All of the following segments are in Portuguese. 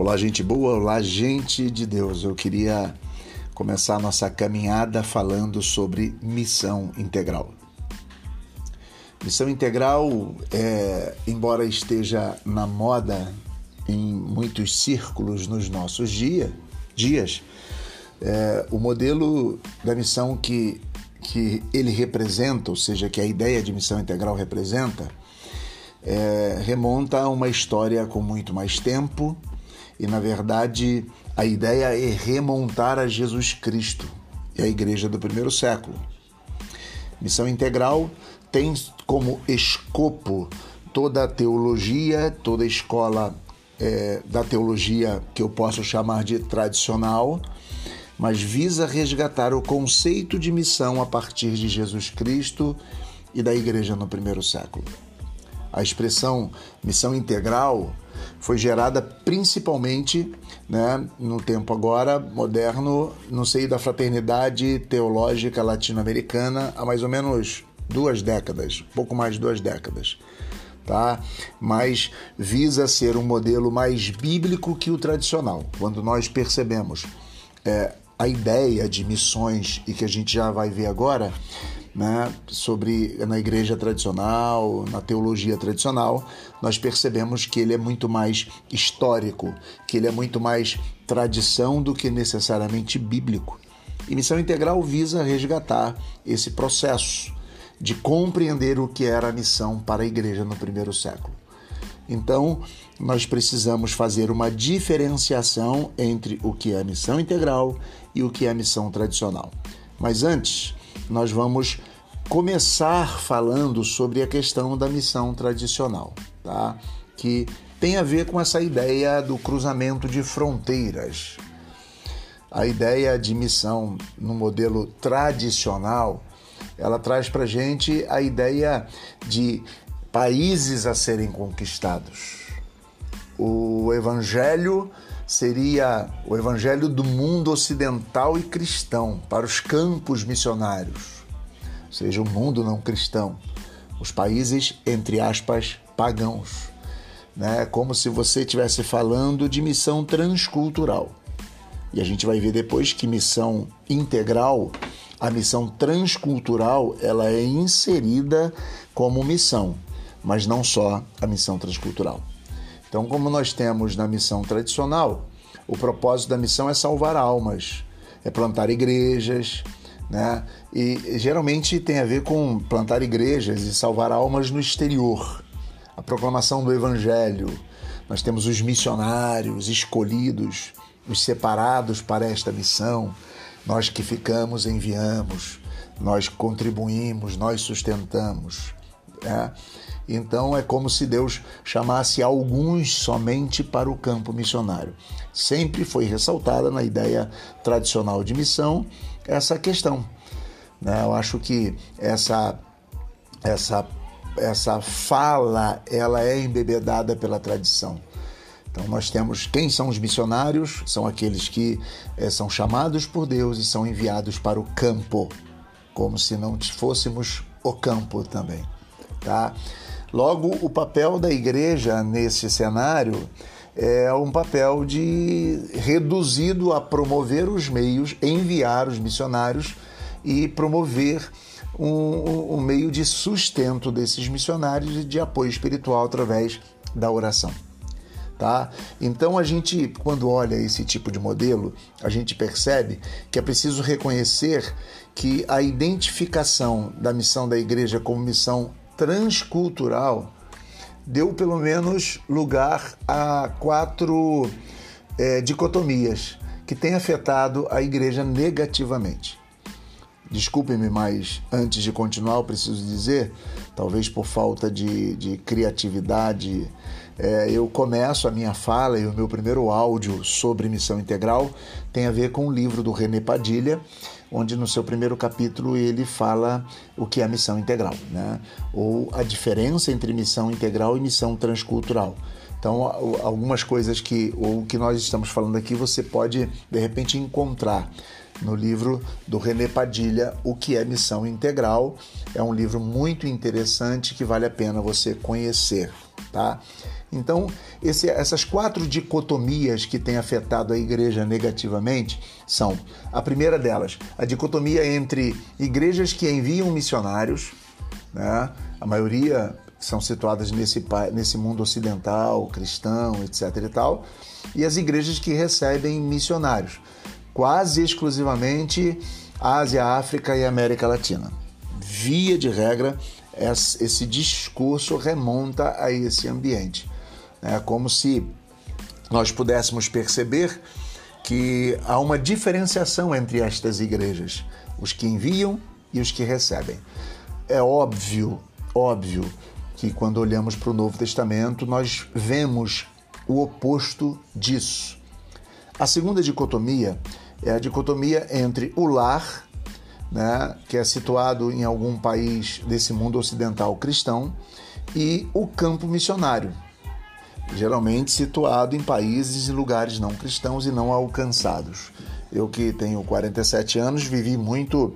Olá, gente boa, olá, gente de Deus. Eu queria começar a nossa caminhada falando sobre missão integral. Missão integral, é, embora esteja na moda em muitos círculos nos nossos dia, dias, é, o modelo da missão que, que ele representa, ou seja, que a ideia de missão integral representa, é, remonta a uma história com muito mais tempo e, na verdade, a ideia é remontar a Jesus Cristo e a igreja do primeiro século. Missão integral tem como escopo toda a teologia, toda a escola é, da teologia que eu posso chamar de tradicional, mas visa resgatar o conceito de missão a partir de Jesus Cristo e da igreja no primeiro século. A expressão missão integral foi gerada principalmente né, no tempo agora moderno, no seio da fraternidade teológica latino-americana há mais ou menos duas décadas, pouco mais de duas décadas. Tá? Mas visa ser um modelo mais bíblico que o tradicional. Quando nós percebemos é, a ideia de missões e que a gente já vai ver agora, né, sobre na igreja tradicional, na teologia tradicional, nós percebemos que ele é muito mais histórico, que ele é muito mais tradição do que necessariamente bíblico. E missão integral visa resgatar esse processo de compreender o que era a missão para a igreja no primeiro século. Então, nós precisamos fazer uma diferenciação entre o que é a missão integral e o que é a missão tradicional. Mas antes, nós vamos começar falando sobre a questão da missão tradicional, tá? Que tem a ver com essa ideia do cruzamento de fronteiras. A ideia de missão no modelo tradicional, ela traz para gente a ideia de países a serem conquistados. O evangelho seria o evangelho do mundo ocidental e cristão para os campos missionários, ou seja, o mundo não cristão, os países entre aspas pagãos, né? Como se você estivesse falando de missão transcultural. E a gente vai ver depois que missão integral, a missão transcultural, ela é inserida como missão, mas não só a missão transcultural. Então, como nós temos na missão tradicional, o propósito da missão é salvar almas, é plantar igrejas, né? E geralmente tem a ver com plantar igrejas e salvar almas no exterior. A proclamação do evangelho. Nós temos os missionários escolhidos, os separados para esta missão. Nós que ficamos enviamos, nós contribuímos, nós sustentamos. Né? Então é como se Deus chamasse alguns somente para o campo missionário. Sempre foi ressaltada na ideia tradicional de missão essa questão. Né? Eu acho que essa, essa, essa fala ela é embebedada pela tradição. Então nós temos quem são os missionários, são aqueles que é, são chamados por Deus e são enviados para o campo, como se não fôssemos o campo também, tá? Logo, o papel da igreja nesse cenário é um papel de reduzido a promover os meios, enviar os missionários e promover um, um meio de sustento desses missionários e de apoio espiritual através da oração. Tá? Então a gente, quando olha esse tipo de modelo, a gente percebe que é preciso reconhecer que a identificação da missão da igreja como missão transcultural deu pelo menos lugar a quatro é, dicotomias que têm afetado a igreja negativamente. Desculpe-me, mas antes de continuar, eu preciso dizer, talvez por falta de, de criatividade, é, eu começo a minha fala e o meu primeiro áudio sobre missão integral tem a ver com o livro do René Padilha, onde no seu primeiro capítulo ele fala o que é missão integral, né? ou a diferença entre missão integral e missão transcultural. Então, algumas coisas que o que nós estamos falando aqui você pode de repente encontrar no livro do René Padilha, O que é Missão Integral. É um livro muito interessante que vale a pena você conhecer, tá? Então, esse, essas quatro dicotomias que têm afetado a igreja negativamente são: a primeira delas, a dicotomia entre igrejas que enviam missionários, né? a maioria são situadas nesse, nesse mundo ocidental, cristão, etc. e tal, e as igrejas que recebem missionários, quase exclusivamente Ásia, África e América Latina. Via de regra, esse discurso remonta a esse ambiente. É como se nós pudéssemos perceber que há uma diferenciação entre estas igrejas, os que enviam e os que recebem. É óbvio, óbvio que quando olhamos para o Novo Testamento, nós vemos o oposto disso. A segunda dicotomia é a dicotomia entre o lar, né, que é situado em algum país desse mundo ocidental cristão, e o campo missionário, geralmente situado em países e lugares não cristãos e não alcançados. Eu que tenho 47 anos vivi muito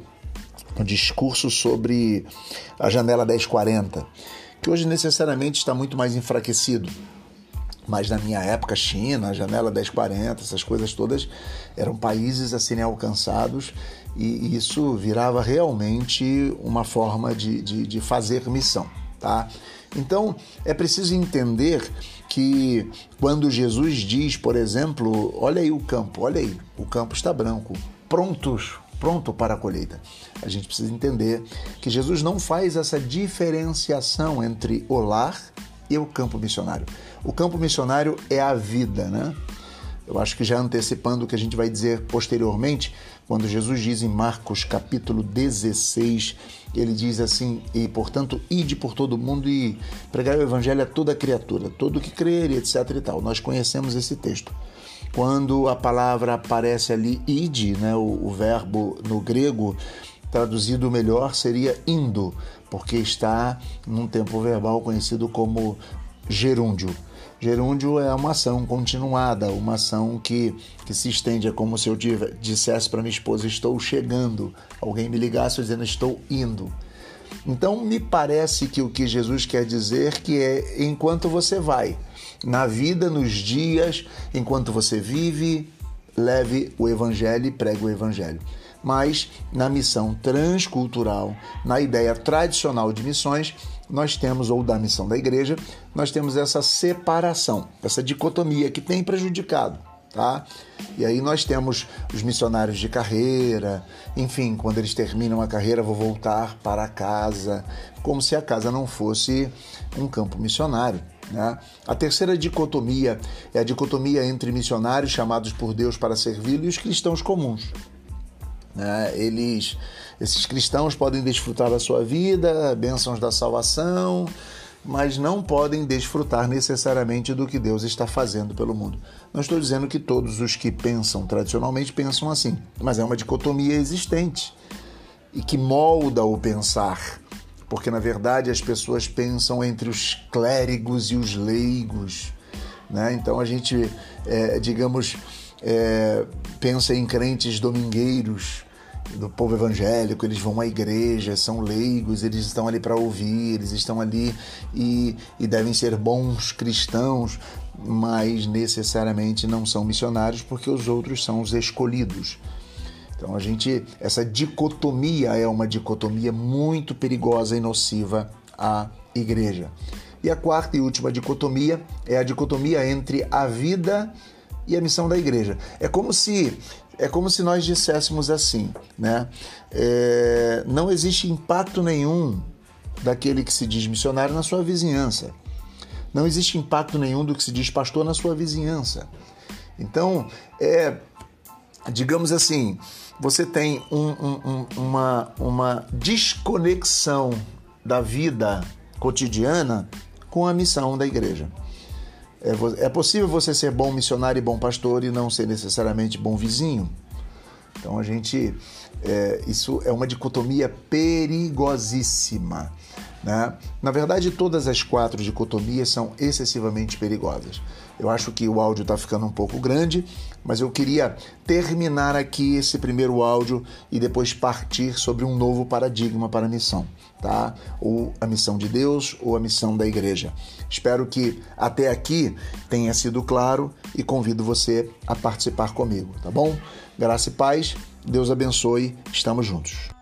um discurso sobre a janela 1040, que hoje necessariamente está muito mais enfraquecido. Mas na minha época, China, a janela 1040, essas coisas todas eram países a serem alcançados e isso virava realmente uma forma de, de, de fazer missão. Tá? Então é preciso entender que quando Jesus diz, por exemplo, olha aí o campo, olha aí, o campo está branco, prontos pronto para a colheita. A gente precisa entender que Jesus não faz essa diferenciação entre o lar e o campo missionário. O campo missionário é a vida, né? Eu acho que já antecipando o que a gente vai dizer posteriormente, quando Jesus diz em Marcos capítulo 16, ele diz assim: E portanto, ide por todo mundo e pregai o evangelho a toda criatura, todo que crer, etc e tal. Nós conhecemos esse texto quando a palavra aparece ali id, né, o, o verbo no grego, traduzido melhor seria indo, porque está num tempo verbal conhecido como gerúndio. Gerúndio é uma ação continuada, uma ação que, que se estende. É como se eu dissesse para minha esposa: Estou chegando. Alguém me ligasse dizendo: Estou indo. Então, me parece que o que Jesus quer dizer que é enquanto você vai na vida, nos dias, enquanto você vive, leve o evangelho e pregue o evangelho. Mas na missão transcultural, na ideia tradicional de missões, nós temos, ou da missão da igreja, nós temos essa separação, essa dicotomia que tem prejudicado. Tá? E aí nós temos os missionários de carreira, enfim, quando eles terminam a carreira, vou voltar para casa, como se a casa não fosse um campo missionário. Né? A terceira dicotomia é a dicotomia entre missionários chamados por Deus para servi-lo e os cristãos comuns. Né? Eles, esses cristãos podem desfrutar da sua vida, bênçãos da salvação, mas não podem desfrutar necessariamente do que Deus está fazendo pelo mundo. Não estou dizendo que todos os que pensam tradicionalmente pensam assim, mas é uma dicotomia existente e que molda o pensar porque na verdade as pessoas pensam entre os clérigos e os leigos. Né? Então a gente, é, digamos, é, pensa em crentes domingueiros do povo evangélico, eles vão à igreja, são leigos, eles estão ali para ouvir, eles estão ali e, e devem ser bons cristãos, mas necessariamente não são missionários porque os outros são os escolhidos. Então a gente, essa dicotomia é uma dicotomia muito perigosa e nociva à igreja. E a quarta e última dicotomia é a dicotomia entre a vida e a missão da igreja. É como se é como se nós disséssemos assim, né? É, não existe impacto nenhum daquele que se diz missionário na sua vizinhança. Não existe impacto nenhum do que se diz pastor na sua vizinhança. Então, é, digamos assim, você tem um, um, uma, uma desconexão da vida cotidiana com a missão da igreja. É, é possível você ser bom missionário e bom pastor e não ser necessariamente bom vizinho? Então a gente. É, isso é uma dicotomia perigosíssima. Né? Na verdade, todas as quatro dicotomias são excessivamente perigosas. Eu acho que o áudio está ficando um pouco grande, mas eu queria terminar aqui esse primeiro áudio e depois partir sobre um novo paradigma para a missão, tá? Ou a missão de Deus ou a missão da igreja. Espero que até aqui tenha sido claro e convido você a participar comigo, tá bom? Graça e paz, Deus abençoe, estamos juntos.